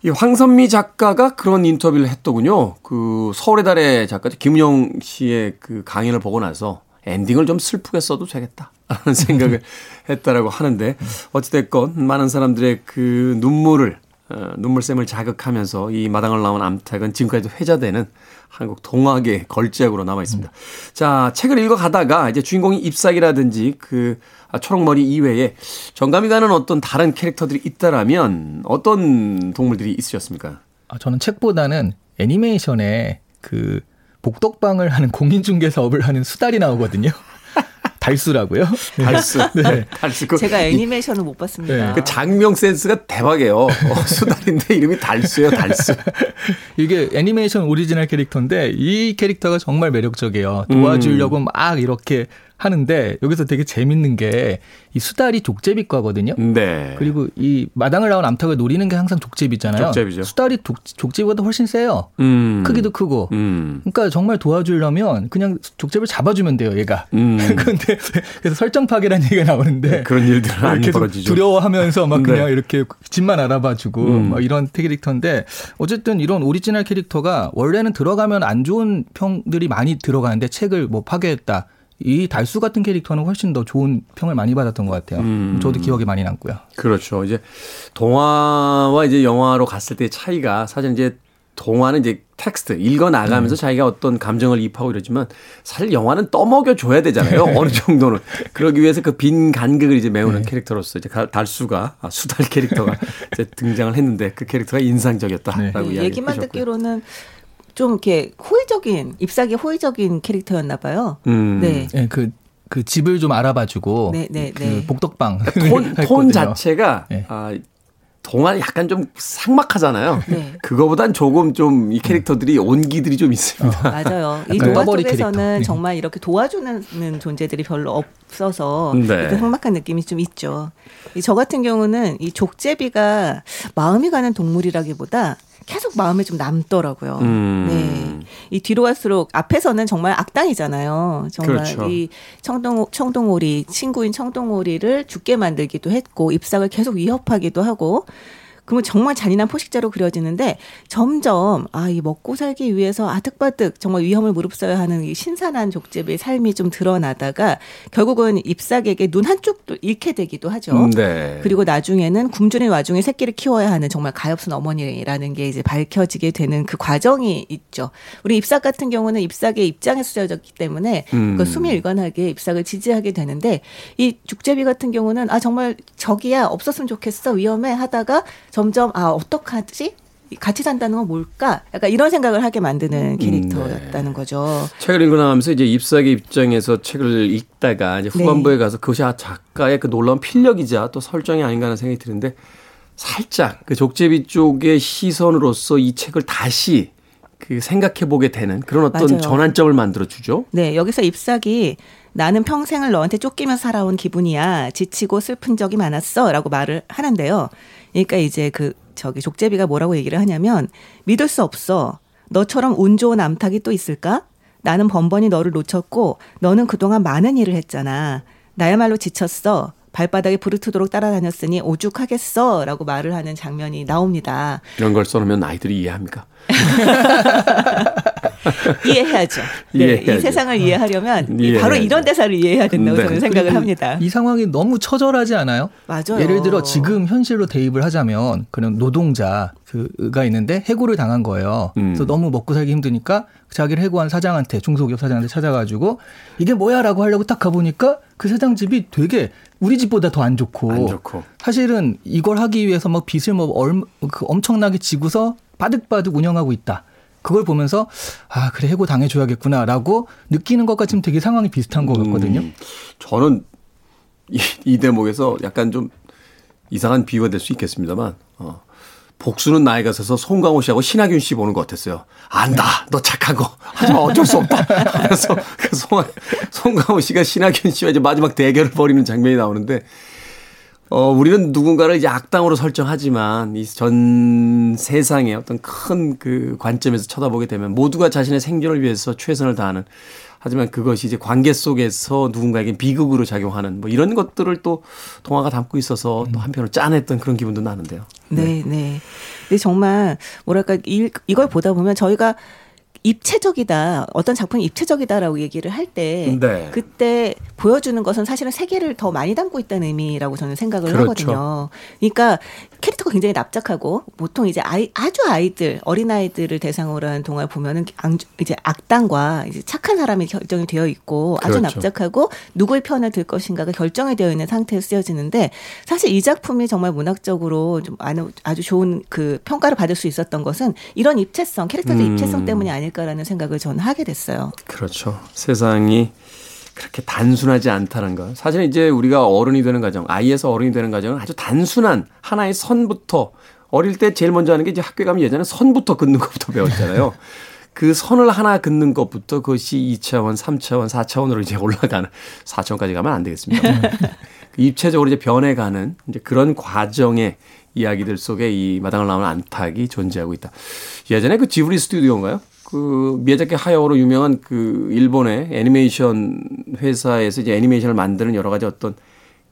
이 황선미 작가가 그런 인터뷰를 했더군요. 그 서울의 달의 작가죠. 김은영 씨의 그 강연을 보고 나서 엔딩을 좀 슬프게 써도 되겠다. 라는 생각을 했다라고 하는데 어찌됐건 많은 사람들의 그 눈물을 어, 눈물샘을 자극하면서 이 마당을 나온 암탉은 지금까지도 회자되는 한국 동화계 걸작으로 남아 있습니다. 음. 자, 책을 읽어 가다가 이제 주인공이 잎사귀라든지 그 초록머리 이외에 정감이 가는 어떤 다른 캐릭터들이 있다라면 어떤 동물들이 있으셨습니까? 아, 저는 책보다는 애니메이션에 그 복덕방을 하는 공인중개 사업을 하는 수달이 나오거든요. 달수라고요? 달수. 네. 달수. 그, 제가 애니메이션을 못 봤습니다. 네. 그 작명 센스가 대박이에요. 어, 수달인데 이름이 달수예요, 달수. 이게 애니메이션 오리지널 캐릭터인데 이 캐릭터가 정말 매력적이에요. 도와주려고 음. 막 이렇게 하는데 여기서 되게 재밌는 게 이 수달이 족제비과거든요. 네. 그리고 이 마당을 나온 암탉을 노리는 게 항상 족제비잖아요. 족제비죠. 수달이 독, 족제비보다 훨씬 세요. 음. 크기도 크고. 음. 그러니까 정말 도와주려면 그냥 족제비를 잡아주면 돼요, 얘가. 음. 그런데 그래서 설정 파괴라는 얘기가 나오는데 네, 그런 일들은 안 벌어지죠. 두려워하면서 막 네. 그냥 네. 이렇게 집만 알아봐주고 음. 막 이런 캐릭터인데 어쨌든 이런 오리지널 캐릭터가 원래는 들어가면 안 좋은 평들이 많이 들어가는데 책을 뭐 파괴했다. 이 달수 같은 캐릭터는 훨씬 더 좋은 평을 많이 받았던 것 같아요. 음. 저도 기억에 많이 남고요. 그렇죠. 이제 동화와 이제 영화로 갔을 때 차이가 사실 이제 동화는 이제 텍스트 읽어 나가면서 음. 자기가 어떤 감정을 입하고 이러지만 사실 영화는 떠먹여 줘야 되잖아요. 어느 정도는 그러기 위해서 그 빈 간극을 이제 메우는 네. 캐릭터로서 이제 달수가 아, 수달 캐릭터가 이제 등장을 했는데 그 캐릭터가 인상적이었다라고 네. 이야기 얘기만 듣기로는 좀 이렇게 호의적인 잎사귀 호의적인 캐릭터였나 봐요. 음. 네. 네. 그, 그 집을 좀 알아봐주고 네, 네, 그 네. 복덕방 톤, 톤 자체가 네. 아, 동화 약간 좀 삭막하잖아요. 네. 그거보단 조금 좀 이 캐릭터들이 온기들이 좀 있습니다. 어, 맞아요. 이 동화 쪽에서는 네. 정말 이렇게 도와주는 존재들이 별로 없어서 네. 삭막한 느낌이 좀 있죠. 저 같은 경우는 이 족제비가 마음이 가는 동물이라기보다 계속 마음에 좀 남더라고요. 음. 네. 이 뒤로 갈수록 앞에서는 정말 악당이잖아요. 정말 그렇죠. 이 청동 청동오리 친구인 청동오리를 죽게 만들기도 했고 입상을 계속 위협하기도 하고 그러면 정말 잔인한 포식자로 그려지는데 점점 아 이 먹고 살기 위해서 아득바득 정말 위험을 무릅써야 하는 이 신선한 족제비의 삶이 좀 드러나다가 결국은 잎사귀에게 눈 한쪽도 잃게 되기도 하죠. 음, 네. 그리고 나중에는 굶주린 와중에 새끼를 키워야 하는 정말 가엾은 어머니라는 게 이제 밝혀지게 되는 그 과정이 있죠. 우리 잎삭 같은 경우는 잎삭의 입장에 수여졌기 때문에 음. 그 숨이 일관하게 잎삭을 지지하게 되는데 이 죽제비 같은 경우는 아 정말 저기야 없었으면 좋겠어 위험해 하다가 점점 아 어떡하지? 같이 산다는 건 뭘까? 약간 이런 생각을 하게 만드는 음, 캐릭터였다는 네. 거죠. 책을 읽고 나면서 이제 잎사귀 입장에서 책을 읽다가 이제 후반부에 네. 가서 그것이 아 작가의 그 놀라운 필력이자 또 설정이 아닌가 하는 생각이 드는데 살짝 그 족제비 쪽의 시선으로서 이 책을 다시 그 생각해 보게 되는 그런 어떤 맞아요. 전환점을 만들어 주죠. 네, 여기서 잎사귀 나는 평생을 너한테 쫓기며 살아온 기분이야. 지치고 슬픈 적이 많았어. 라고 말을 하는데요. 그러니까 이제 그 저기 족제비가 뭐라고 얘기를 하냐면 믿을 수 없어. 너처럼 운 좋은 암탉이 또 있을까? 나는 번번이 너를 놓쳤고 너는 그동안 많은 일을 했잖아. 나야말로 지쳤어. 발바닥에 부르트도록 따라다녔으니 오죽하겠어. 라고 말을 하는 장면이 나옵니다. 이런 걸 써놓으면 아이들이 이해합니까? 이해해야죠. 네, 이해해야죠. 이 세상을 이해하려면 이해해야죠. 바로 이런 대사를 이해해야 된다고 네. 저는 생각을 합니다. 이 상황이 너무 처절하지 않아요? 맞아요. 예를 들어 지금 현실로 대입을 하자면 그런 노동자 그가 있는데 해고를 당한 거예요. 음. 그래서 너무 먹고 살기 힘드니까 자기를 해고한 사장한테 중소기업 사장한테 찾아가지고 이게 뭐야라고 하려고 딱 가보니까 그 사장 집이 되게 우리 집보다 더 안 좋고, 안 좋고, 사실은 이걸 하기 위해서 막 빚을 뭐 얼, 그 엄청나게 지고서 바득바득 운영하고 있다. 그걸 보면서 아 그래 해고 당해줘야겠구나라고 느끼는 것과 지금 되게 상황이 비슷한 것 같거든요. 음, 저는 이, 이 대목에서 약간 좀 이상한 비유가 될 수 있겠습니다만 어, 복수는 나이가 서서 송강호 씨하고 신하균 씨 보는 것 같았어요. 안다, 너 착하고 하지만 어쩔 수 없다. 그래서 그 송, 송강호 씨가 신하균 씨와 이제 마지막 대결을 벌이는 장면이 나오는데 어, 우리는 누군가를 이제 악당으로 설정하지만 이 전 세상의 어떤 큰 그 관점에서 쳐다보게 되면 모두가 자신의 생존을 위해서 최선을 다하는 하지만 그것이 이제 관계 속에서 누군가에게 비극으로 작용하는 뭐 이런 것들을 또 동화가 담고 있어서 또 한편으로 짠했던 그런 기분도 나는데요. 네, 네. 근데 정말 뭐랄까 이, 이걸 보다 보면 저희가 입체적이다. 어떤 작품이 입체적이다라고 얘기를 할때 네. 그때 보여주는 것은 사실은 세계를 더 많이 담고 있다는 의미라고 저는 생각을 그렇죠. 하거든요. 그러니까 캐릭터가 굉장히 납작하고 보통 이제 아이 아주 아이들 어린 아이들을 대상으로 한 동화를 보면은 앙- 이제 악당과 이제 착한 사람이 결정이 되어 있고 아주 그렇죠. 납작하고 누구의 편을 들 것인가가 결정이 되어 있는 상태에서 쓰여지는데 사실 이 작품이 정말 문학적으로 좀 아주- 좋은 그 평가를 받을 수 있었던 것은 이런 입체성 캐릭터들 음. 입체성 때문이 아닐까라는 생각을 저는 하게 됐어요. 그렇죠. 세상이 그렇게 단순하지 않다는 것. 사실 이제 우리가 어른이 되는 과정, 아이에서 어른이 되는 과정은 아주 단순한 하나의 선부터 어릴 때 제일 먼저 하는 게 이제 학교에 가면 예전에 선부터 긋는 것부터 배웠잖아요. 그 선을 하나 긋는 것부터 그것이 2차원, 3차원, 4차원으로 이제 올라가는 4차원까지 가면 안 되겠습니다. 그 입체적으로 이제 변해가는 이제 그런 과정의 이야기들 속에 이 마당을 나오는 암탉이 존재하고 있다. 예전에 그 지브리 스튜디오인가요? 그 미야자키 하야오로 유명한 그 일본의 애니메이션 회사에서 이제 애니메이션을 만드는 여러 가지 어떤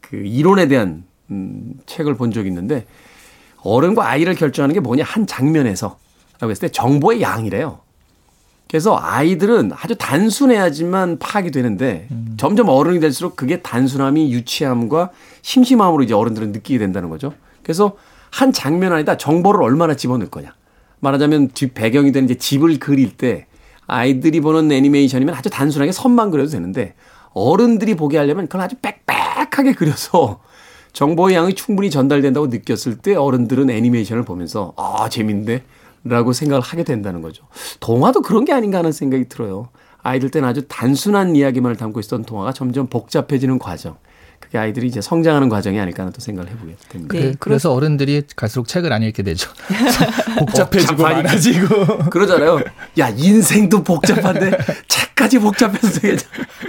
그 이론에 대한 음, 책을 본 적이 있는데 어른과 아이를 결정하는 게 뭐냐 한 장면에서 라고 했을 때 정보의 양이래요. 그래서 아이들은 아주 단순해야지만 파악이 되는데 점점 어른이 될수록 그게 단순함이 유치함과 심심함으로 이제 어른들은 느끼게 된다는 거죠. 그래서 한 장면 안에다 정보를 얼마나 집어넣을 거냐. 말하자면 뒷 배경이 되는 이제 집을 그릴 때 아이들이 보는 애니메이션이면 아주 단순하게 선만 그려도 되는데 어른들이 보게 하려면 그걸 아주 빽빽하게 그려서 정보의 양이 충분히 전달된다고 느꼈을 때 어른들은 애니메이션을 보면서 아 재밌는데 라고 생각을 하게 된다는 거죠. 동화도 그런 게 아닌가 하는 생각이 들어요. 아이들 때는 아주 단순한 이야기만을 담고 있었던 동화가 점점 복잡해지는 과정. 그게 아이들이 이제 성장하는 과정이 아닐까 하는 또 생각을 해보게 됩니다. 네, 그, 그래서 어른들이 갈수록 책을 안 읽게 되죠. 복잡해지고. 많아지고. 그러잖아요. 야, 인생도 복잡한데 책까지 복잡해서 되게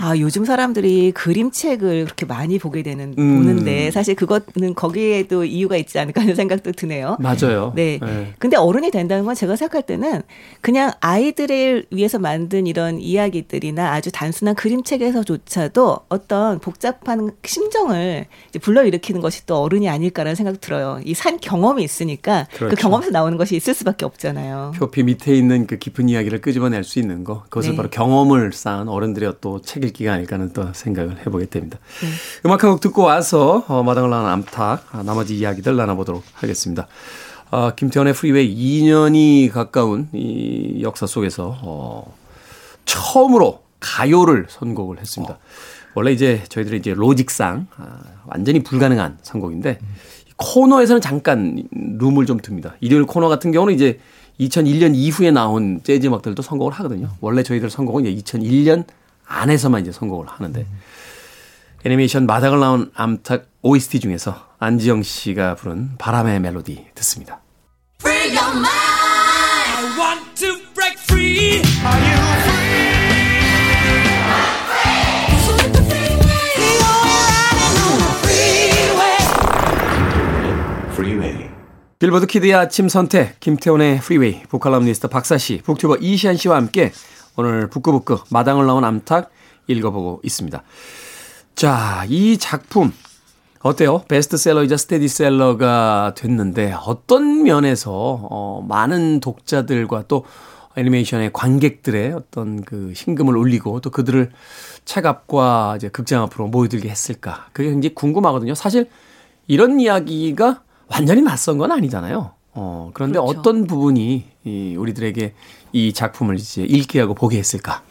아, 요즘 사람들이 그림책을 그렇게 많이 보게 되는, 음. 보는데, 사실 그거는 거기에도 이유가 있지 않을까 하는 생각도 드네요. 맞아요. 네. 네. 근데 어른이 된다는 건 제가 생각할 때는 그냥 아이들을 위해서 만든 이런 이야기들이나 아주 단순한 그림책에서조차도 어떤 복잡한 심정을 불러일으키는 것이 또 어른이 아닐까라는 생각 들어요. 이 산 경험이 있으니까 그 그렇죠. 경험에서 나오는 것이 있을 수밖에 없잖아요. 표피 밑에 있는 그 깊은 이야기를 끄집어낼 수 있는 거 그것을 네. 바로 경험을 쌓은 어른들의 또 책 읽기가 아닐까 하는 또 생각을 해보게 됩니다. 네. 음악 한 곡 듣고 와서 어, 마당을 나온 암탉 아, 나머지 이야기들 나눠보도록 하겠습니다. 아, 김태훈의 프리웨이 2년이 가까운 이 역사 속에서 어, 처음으로 가요를 선곡을 했습니다. 원래 이제 저희들이 이제 로직상 아, 완전히 불가능한 선곡인데 이 코너에서는 잠깐 룸을 좀 둡니다. 일요일 코너 같은 경우는 이제 2001년 이후에 나온 재즈 음악들도 선곡을 하거든요. 원래 저희들 선곡은 이제 2001년 안에서만 이제 선곡을 하는데 애니메이션 마당을 나온 암탉 OST 중에서 안지영 씨가 부른 바람의 멜로디 듣습니다. 빌보드 키드의 아침 선택 김태훈의 프리웨이 북칼럼니스트 박사 씨, 북튜버 이시한 씨와 함께 오늘 북구북구 마당을 나온 암탉 읽어보고 있습니다. 자, 이 작품 어때요? 베스트셀러이자 스테디셀러가 됐는데 어떤 면에서 어, 많은 독자들과 또 애니메이션의 관객들의 어떤 그 심금을 울리고 또 그들을 책 앞과 이제 극장 앞으로 모여들게 했을까? 그게 굉장히 궁금하거든요. 사실 이런 이야기가 완전히 낯선 건 아니잖아요. 어, 그런데 그렇죠. 어떤 부분이 이 우리들에게 이 작품을 이제 읽게 하고 보게 했을까?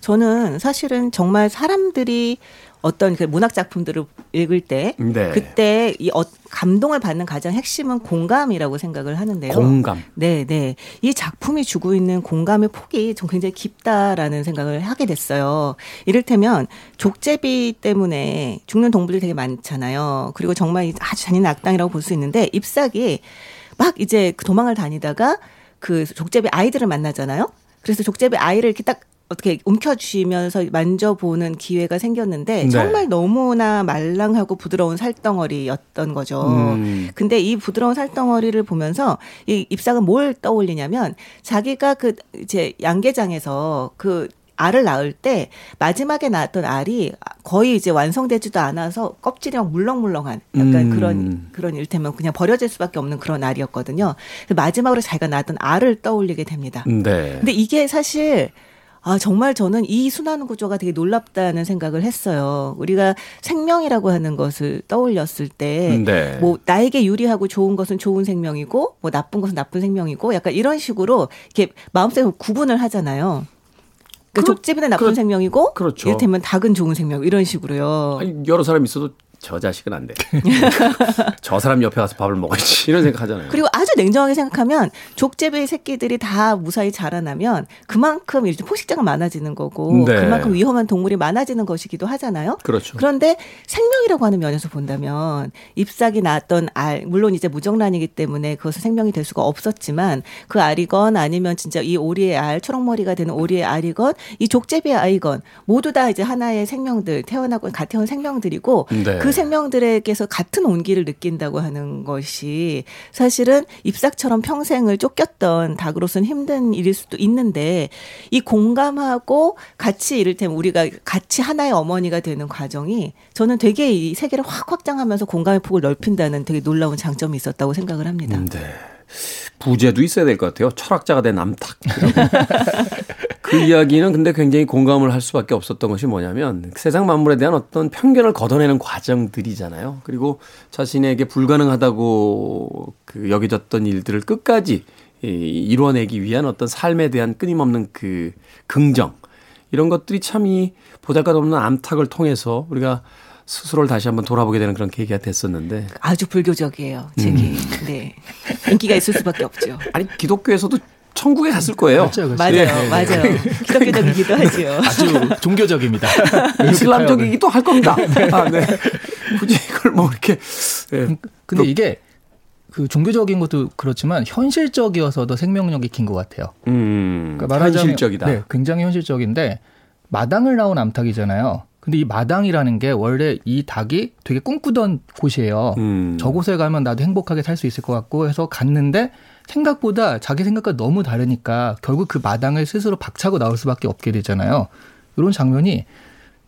저는 사실은 정말 사람들이 어떤 그 문학 작품들을 읽을 때 네. 그때 이 어, 감동을 받는 가장 핵심은 공감이라고 생각을 하는데요. 공감. 네, 네. 이 작품이 주고 있는 공감의 폭이 좀 굉장히 깊다라는 생각을 하게 됐어요. 이를테면 족제비 때문에 죽는 동물들이 되게 많잖아요. 그리고 정말 아주 잔인한 악당이라고 볼 수 있는데 잎사귀 막 이제 그 도망을 다니다가 그 족제비 아이들을 만나잖아요. 그래서 족제비 아이를 이렇게 딱 어떻게 움켜쥐면서 만져보는 기회가 생겼는데 네. 정말 너무나 말랑하고 부드러운 살덩어리였던 거죠. 음. 근데 이 부드러운 살덩어리를 보면서 이 잎사귀는 뭘 떠올리냐면 자기가 그 이제 양계장에서 그 알을 낳을 때 마지막에 낳았던 알이 거의 이제 완성되지도 않아서 껍질이 막 물렁물렁한 약간 음. 그런 그런 일테면 그냥 버려질 수밖에 없는 그런 알이었거든요. 그래서 마지막으로 자기가 낳았던 알을 떠올리게 됩니다. 네. 근데 이게 사실 아, 정말 저는 이 순환 구조가 되게 놀랍다는 생각을 했어요. 우리가 생명이라고 하는 것을 떠올렸을 때, 네. 뭐, 나에게 유리하고 좋은 것은 좋은 생명이고, 뭐, 나쁜 것은 나쁜 생명이고, 약간 이런 식으로 이렇게 마음속에 구분을 하잖아요. 그러니까 그렇- 족제비는 나쁜 그렇- 생명이고, 그렇죠. 이를테면 닭은 좋은 생명, 이런 식으로요. 아니, 여러 사람 있어도 저 자식은 안 돼. 저 사람 옆에 가서 밥을 먹어야지. 이런 생각 하잖아요. 그리고 아주 냉정하게 생각하면 족제비 새끼들이 다 무사히 자라나면 그만큼 이제 포식자가 많아지는 거고 네. 그만큼 위험한 동물이 많아지는 것이기도 하잖아요. 그렇죠. 그런데 생명이라고 하는 면에서 본다면 잎사귀 낳았던 알 물론 이제 무정란이기 때문에 그것은 생명이 될 수가 없었지만 그 알이건 아니면 진짜 이 오리의 알 초록머리가 되는 오리의 알이건 이 족제비의 아이건 모두 다 이제 하나의 생명들 태어나고 가태온 생명들이고 네. 그 생명들에게서 같은 온기를 느낀다고 하는 것이 사실은 잎삭처럼 평생을 쫓겼던 닭으로서는 힘든 일일 수도 있는데 이 공감하고 같이 이를테면 우리가 같이 하나의 어머니가 되는 과정이 저는 되게 이 세계를 확 확장하면서 공감의 폭을 넓힌다는 되게 놀라운 장점이 있었다고 생각을 합니다. 네. 부제도 있어야 될 것 같아요. 철학자가 된 암탉. 그 이야기는 근데 굉장히 공감을 할 수밖에 없었던 것이 뭐냐면 세상 만물에 대한 어떤 편견을 걷어내는 과정들이잖아요. 그리고 자신에게 불가능하다고 그 여겨졌던 일들을 끝까지 이 이루어내기 위한 어떤 삶에 대한 끊임없는 그 긍정 이런 것들이 참 이 보잘것없는 암탉을 통해서 우리가 스스로를 다시 한번 돌아보게 되는 그런 계기가 됐었는데 아주 불교적이에요, 책이. 네. 인기가 있을 수밖에 없죠. 아니 기독교에서도 천국에 갔을 거예요. 그렇죠, 그렇죠. 맞아요, 예. 맞아요. 기독교적이기도 하죠. 아주 종교적입니다. 이슬람적이기도 할 겁니다. 아, 네. 굳이 이걸 뭐 이렇게 예. 근데 이게 그 종교적인 것도 그렇지만 현실적이어서 더 생명력이 긴 것 같아요. 음, 그러니까 말하자면- 현실적이다. 네, 굉장히 현실적인데 마당을 나온 암탉이잖아요. 근데 이 마당이라는 게 원래 이 닭이 되게 꿈꾸던 곳이에요. 음. 저곳에 가면 나도 행복하게 살 수 있을 것 같고 해서 갔는데 생각보다 자기 생각과 너무 다르니까 결국 그 마당을 스스로 박차고 나올 수밖에 없게 되잖아요. 이런 장면이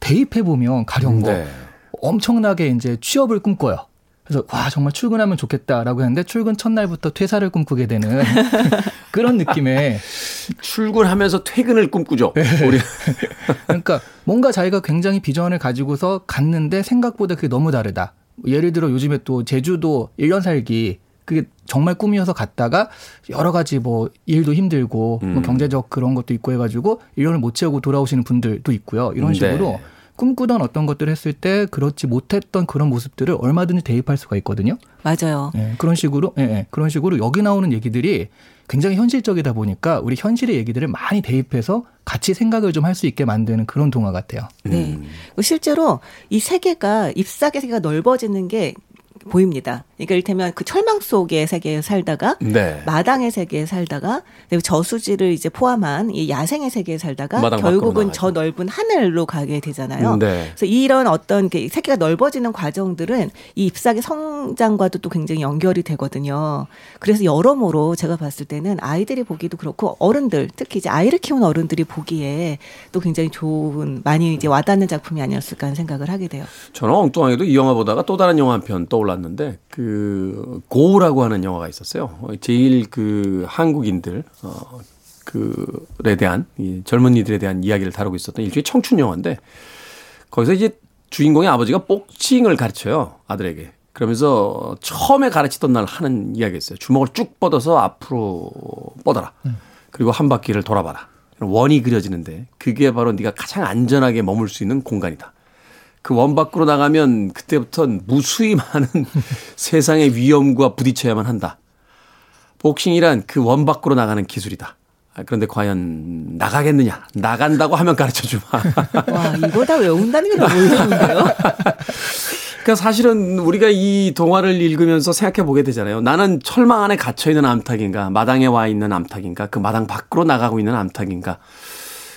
대입해 보면 가령 뭐 네. 엄청나게 이제 취업을 꿈꿔요. 그래서 와 정말 출근하면 좋겠다라고 했는데 출근 첫날부터 퇴사를 꿈꾸게 되는 그런 느낌의 출근하면서 퇴근을 꿈꾸죠. 네. 우리 그러니까 뭔가 자기가 굉장히 비전을 가지고서 갔는데 생각보다 그게 너무 다르다. 예를 들어 요즘에 또 제주도 1년 살기 그게 정말 꿈이어서 갔다가 여러 가지 뭐 일도 힘들고 뭐 음. 경제적 그런 것도 있고 해가지고 1년을 못 채우고 돌아오시는 분들도 있고요. 이런 네. 식으로 꿈꾸던 어떤 것들을 했을 때 그렇지 못했던 그런 모습들을 얼마든지 대입할 수가 있거든요. 맞아요. 예, 그런 식으로, 예, 예, 그런 식으로 여기 나오는 얘기들이 굉장히 현실적이다 보니까 우리 현실의 얘기들을 많이 대입해서 같이 생각을 좀 할 수 있게 만드는 그런 동화 같아요. 네. 그리고 실제로 이 세계가 잎사귀 세계가 넓어지는 게 보입니다. 그러니까 이를테면 그 철망 속의 세계에 살다가 네. 마당의 세계에 살다가 그리고 저수지를 이제 포함한 이 야생의 세계에 살다가 결국은. 저 넓은 하늘로 가게 되잖아요. 네. 그래서 이런 어떤 그 세계가 넓어지는 과정들은 이 잎사귀 성장과도 또 굉장히 연결이 되거든요. 그래서 여러모로 제가 봤을 때는 아이들이 보기도 그렇고 어른들 특히 이제 아이를 키우는 어른들이 보기에 또 굉장히 좋은 많이 이제 와닿는 작품이 아니었을까 하는 생각을 하게 돼요. 저는 엉뚱하게도 이 영화 보다가 또 다른 영화 한 편 떠올랐 는데 그 고우라고 하는 영화가 있었어요. 어, 제일 그 한국인들 어 그에 대한 이 젊은이들에 대한 이야기를 다루고 있었던 일종의 청춘 영화인데 거기서 이제 주인공의 아버지가 복싱을 가르쳐요 아들에게. 그러면서 처음에 가르치던 날 하는 이야기였어요. 주먹을 쭉 뻗어서 앞으로 뻗어라. 그리고 한 바퀴를 돌아봐라. 원이 그려지는데 그게 바로 네가 가장 안전하게 머물 수 있는 공간이다. 그 원 밖으로 나가면 그때부터는 무수히 많은 세상의 위험과 부딪혀야만 한다. 복싱이란 그 원 밖으로 나가는 기술이다. 아, 그런데 과연 나가겠느냐? 나간다고 하면 가르쳐 주마. 와 이거 다 외운다는 게 너무 어려운데요. 그러니까 사실은 우리가 이 동화를 읽으면서 생각해 보게 되잖아요. 나는 철망 안에 갇혀 있는 암탉인가, 마당에 와 있는 암탉인가, 그 마당 밖으로 나가고 있는 암탉인가.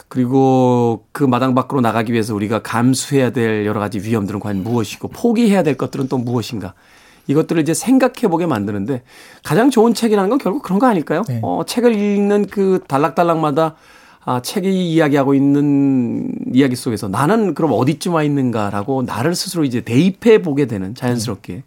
그리고 그 마당 밖으로 나가기 위해서 우리가 감수해야 될 여러 가지 위험들은 과연 무엇이고 포기해야 될 것들은 또 무엇인가. 이것들을 이제 생각해 보게 만드는데 가장 좋은 책이라는 건 결국 그런 거 아닐까요? 네. 어, 책을 읽는 그 단락단락마다 아, 책이 이야기하고 있는 이야기 속에서 나는 그럼 어디쯤 와 있는가라고 나를 스스로 이제 대입해 보게 되는 자연스럽게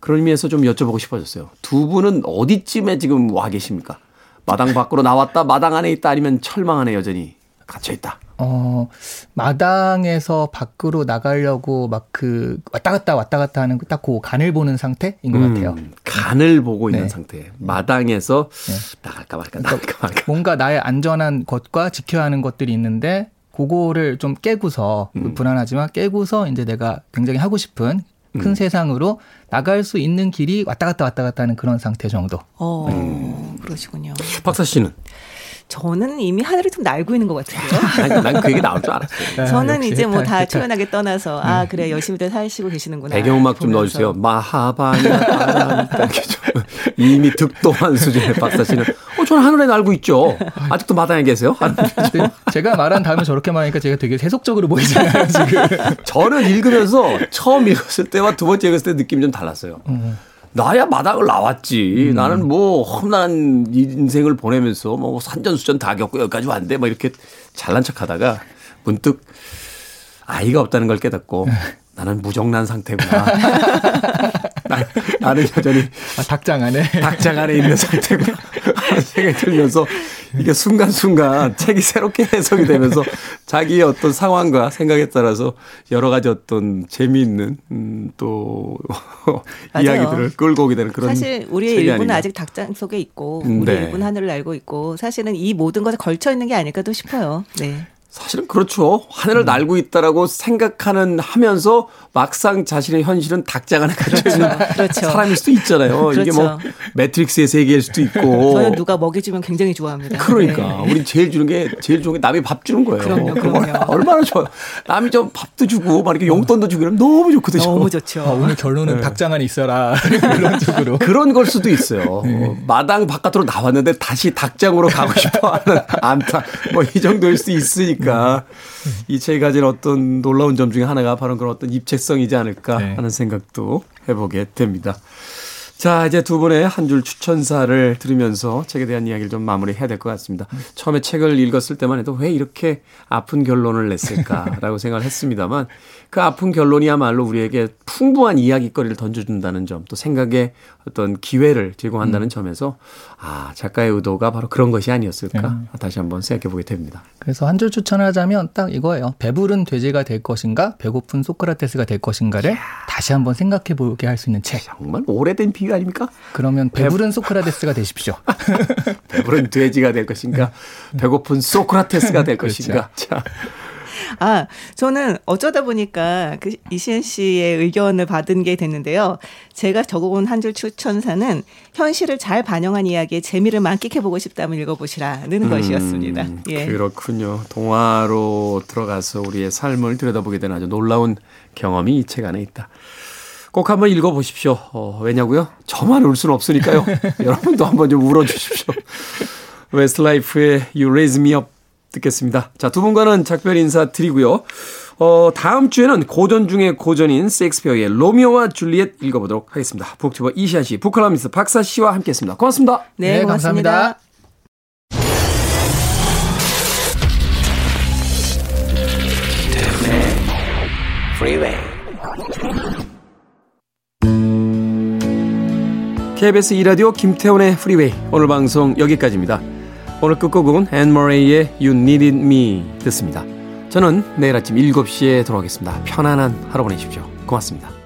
그런 의미에서 좀 여쭤보고 싶어졌어요. 두 분은 어디쯤에 지금 와 계십니까? 마당 밖으로 나왔다, 마당 안에 있다, 아니면 철망 안에 여전히 갇혀 있다. 어, 마당에서 밖으로 나가려고 막 그 왔다 갔다 왔다 갔다 하는 딱 그 간을 보는 상태인 것 같아요. 음, 간을 보고 있는 네. 상태. 마당에서 나갈까 말까, 나갈까 말까. 뭔가 나의 안전한 것과 지켜야 하는 것들이 있는데 그거를 좀 깨고서 음. 불안하지만 깨고서 이제 내가 굉장히 하고 싶은 음. 큰 세상으로 나갈 수 있는 길이 왔다 갔다 왔다 갔다 하는 그런 상태 정도. 어, 음. 그러시군요. 박사 씨는? 저는 이미 하늘을 좀 날고 있는 것 같은데요. 아니, 난그 얘기 나올 줄 알았어요. 저는 역시 이제 뭐 다. 초연하게 떠나서 아 그래 열심히들 사시고 계시는구나. 배경음악 좀 보면서. 넣어주세요. 좀 이미 득도한 수준의 박사 씨는, 어, 저는 하늘에 날고 있죠. 아직도 마당에 계세요? 제가 말한 다음에 저렇게 말하니까 제가 되게 세속적으로 보이잖아요, 지금. 저는 읽으면서 처음 읽었을 때와 두 번째 읽었을 때 느낌이 좀 달랐어요. 나야 마당을 나왔지. 나는 뭐 험난 인생을 보내면서 뭐 산전수전 다 겪고 여기까지 왔는데 막 이렇게 잘난 척 하다가 문득 아이가 없다는 걸 깨닫고 나는 무정란 상태구나. 나, 나 는 여전히 아, 닭장 안에. 닭장 안에 있는 상태구나 생각이 들면서 이게 순간순간 책이 새롭게 해석이 되면서 자기의 어떤 상황과 생각에 따라서 여러 가지 어떤 재미있는 음, 또. 이야기들을 끌고 오게 되는 그런 사실 우리의 일부는 아닌가. 아직 닭장 속에 있고 음, 우리 네. 일부는 하늘을 날고 있고 사실은 이 모든 것에 걸쳐 있는 게 아닐까도 싶어요. 네. 사실은 그렇죠. 하늘을 날고 있다라고 생각하는 하면서 막상 자신의 현실은 닭장 안에 갇혀 있는 그렇죠. 사람일 수도 있잖아요. 이게 뭐 그렇죠. 매트릭스의 세계일 수도 있고. 저는 누가 먹이주면 굉장히 좋아합니다. 그러니까 네. 우리 제일 주는 게 제일 좋은 게 남이 밥 주는 거예요. 그럼요, 그럼요. 얼마나 좋아요. 남이 좀 밥도 주고 막 이렇게 용돈도 주고 이러면 너무 좋거든요. 너무 좋죠. 아, 오늘 결론은 네. 닭장 안에 있어라. 그런 쪽으로. 그런 걸 수도 있어요. 어, 마당 바깥으로 나왔는데 다시 닭장으로 가고 싶어 하는 안타. 뭐 이 정도일 수 있으니까 이 책이 가진 어떤 놀라운 점 중에 하나가 바로 그런 어떤 입체성이지 않을까 네. 하는 생각도 해보게 됩니다. 자, 이제 두 분의 한 줄 추천사를 들으면서 책에 대한 이야기를 좀 마무리해야 될 것 같습니다. 처음에 책을 읽었을 때만 해도 왜 이렇게 아픈 결론을 냈을까라고 생각을 했습니다만 그 아픈 결론이야말로 우리에게 풍부한 이야기거리를 던져준다는 점, 또 생각의 어떤 기회를 제공한다는 점에서 아, 작가의 의도가 바로 그런 것이 아니었을까 다시 한번 생각해 보게 됩니다. 그래서 한 줄 추천하자면 딱 이거예요. 배부른 돼지가 될 것인가, 배고픈 소크라테스가 될 것인가를 다시 한번 생각해 보게 할 수 있는 책. 정말 오래된 비유 아닙니까? 그러면 배부른 소크라테스가 되십시오. 배부른 돼지가 될 것인가, 배고픈 소크라테스가 될 그렇죠. 것인가. 자, 아, 저는 어쩌다 보니까 그 이시은 씨의 의견을 받은 게 됐는데요. 제가 적어온 한 줄 추천사는 현실을 잘 반영한 이야기에 재미를 만끽해보고 싶다면 읽어보시라는 것이었습니다. 음, 예. 그렇군요. 동화로 들어가서 우리의 삶을 들여다보게 되는 아주 놀라운 경험이 이 책 안에 있다. 꼭 한번 읽어보십시오. 어, 왜냐고요? 저만 울 수는 없으니까요. 여러분도 한번 좀 울어주십시오. 웨스트라이프의 You Raise Me Up 듣겠습니다. 자, 두 분과는 작별 인사 드리고요. 어, 다음 주에는 고전 중의 고전인 셰익스피어의 로미오와 줄리엣 읽어보도록 하겠습니다. 북튜버 이시한 씨, 북칼럼니스트 박사 씨와 함께 했습니다. 고맙습니다. 네, 네, 고맙습니다. 감사합니다. Freeway. KBS 이라디오 김태훈의 프리웨이 오늘 방송 여기까지입니다. 오늘 끝곡은 앤 머레이의 You Needed Me 듣습니다. 저는 내일 아침 7시에 돌아오겠습니다. 편안한 하루 보내십시오. 고맙습니다.